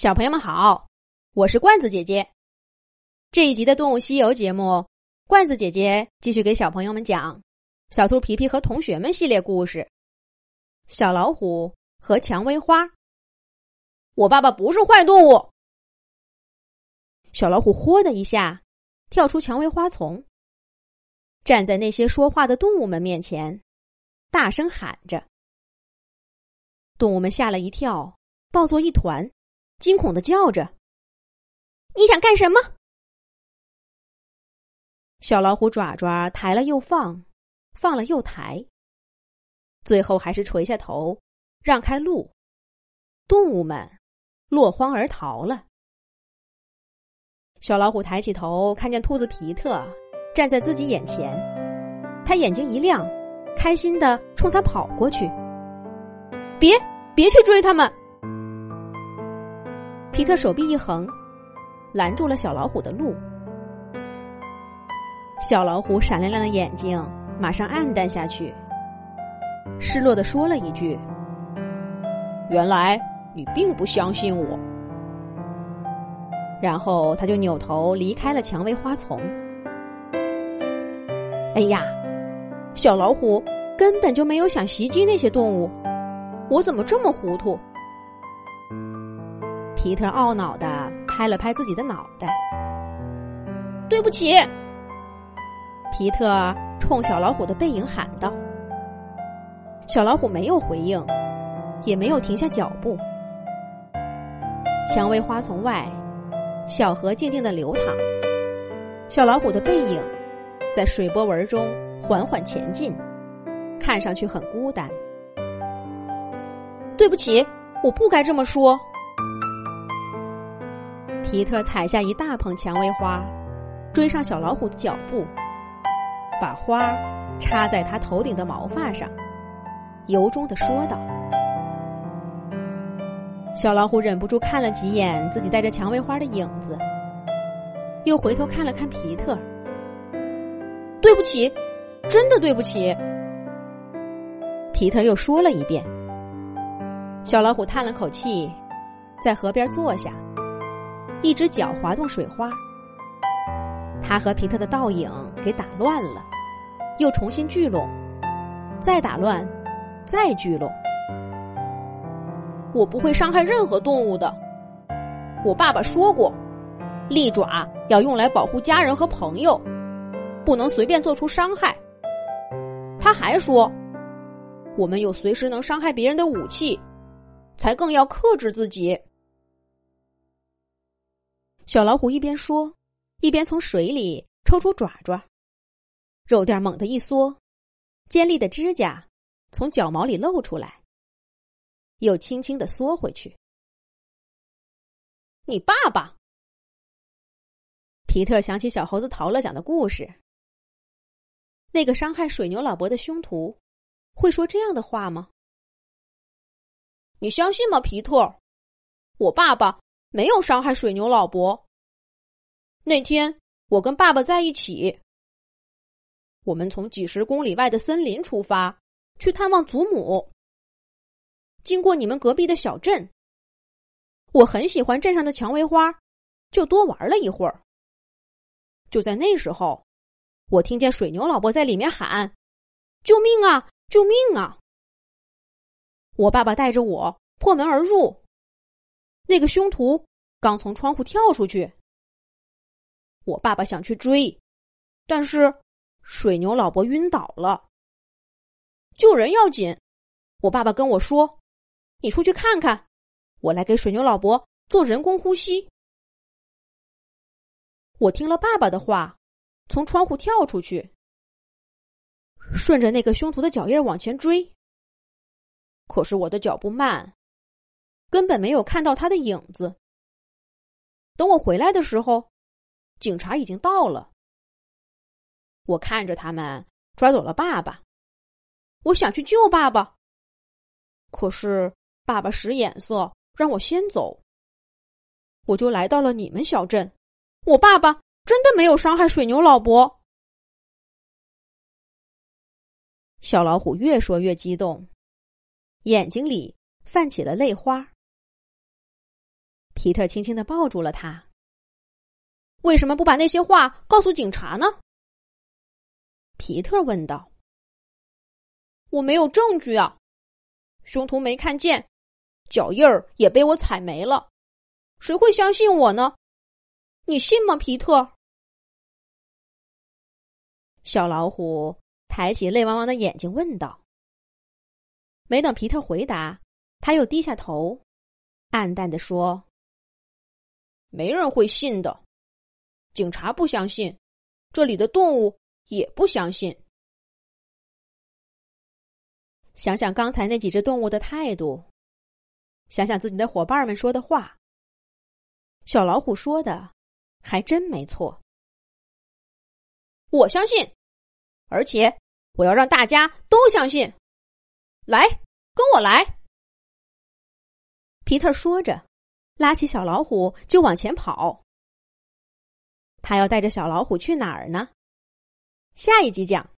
小朋友们好，我是罐子姐姐。这一集的《动物西游》节目，罐子姐姐继续给小朋友们讲《小兔皮皮和同学们》系列故事。小老虎和蔷薇花。我爸爸不是坏动物。小老虎“豁”的一下跳出蔷薇花丛，站在那些说话的动物们面前，大声喊着。动物们吓了一跳，抱作一团。惊恐的叫着：“你想干什么？”小老虎爪爪抬了又放，放了又抬，最后还是垂下头，让开路。动物们落荒而逃了。小老虎抬起头，看见兔子皮特站在自己眼前，他眼睛一亮，开心的冲他跑过去：“别，别去追他们！”皮特手臂一横，拦住了小老虎的路。小老虎闪亮亮的眼睛马上暗淡下去，失落的说了一句：“原来你并不相信我。”然后他就扭头离开了蔷薇花丛。哎呀，小老虎根本就没有想袭击那些动物，我怎么这么糊涂？皮特懊恼的拍了拍自己的脑袋，对不起。皮特冲小老虎的背影喊道。小老虎没有回应，也没有停下脚步。蔷薇花丛外，小河静静的流淌，小老虎的背影在水波纹中缓缓前进，看上去很孤单。对不起，我不该这么说。皮特采下一大捧蔷薇花，追上小老虎的脚步，把花插在他头顶的毛发上，由衷的说道：“小老虎忍不住看了几眼自己带着蔷薇花的影子，又回头看了看皮特。对不起，真的对不起。”皮特又说了一遍。小老虎叹了口气，在河边坐下。一只脚滑动水花，他和皮特的倒影给打乱了，又重新聚拢，再打乱，再聚拢。我不会伤害任何动物的。我爸爸说过，利爪要用来保护家人和朋友，不能随便做出伤害。他还说，我们有随时能伤害别人的武器，才更要克制自己。小老虎一边说，一边从水里抽出爪爪，肉垫猛地一缩，尖利的指甲从脚毛里露出来，又轻轻的缩回去。你爸爸，皮特想起小猴子逃了讲的故事。那个伤害水牛老伯的凶徒，会说这样的话吗？你相信吗，皮特？我爸爸。没有伤害水牛老伯。那天我跟爸爸在一起，我们从几十公里外的森林出发去探望祖母。经过你们隔壁的小镇，我很喜欢镇上的蔷薇花，就多玩了一会儿。就在那时候，我听见水牛老伯在里面喊：“救命啊！救命啊！”我爸爸带着我破门而入。那个凶徒刚从窗户跳出去，我爸爸想去追，但是水牛老伯晕倒了。救人要紧，我爸爸跟我说：“你出去看看，我来给水牛老伯做人工呼吸。”我听了爸爸的话，从窗户跳出去，顺着那个凶徒的脚印往前追。可是我的脚步慢。根本没有看到他的影子。等我回来的时候，警察已经到了。我看着他们抓走了爸爸，我想去救爸爸，可是爸爸使眼色让我先走。我就来到了你们小镇。我爸爸真的没有伤害水牛老伯。小老虎越说越激动，眼睛里泛起了泪花。皮特轻轻的抱住了他。为什么不把那些话告诉警察呢？皮特问道。我没有证据啊，凶徒没看见，脚印儿也被我踩没了，谁会相信我呢？你信吗，皮特？小老虎抬起泪汪汪的眼睛问道。没等皮特回答，他又低下头，暗淡的说：“没人会信的。”警察不相信，这里的动物也不相信。想想刚才那几只动物的态度，想想自己的伙伴们说的话，小老虎说的还真没错。我相信，而且我要让大家都相信。来，跟我来！皮特说着，拉起小老虎就往前跑。他要带着小老虎去哪儿呢？下一集讲。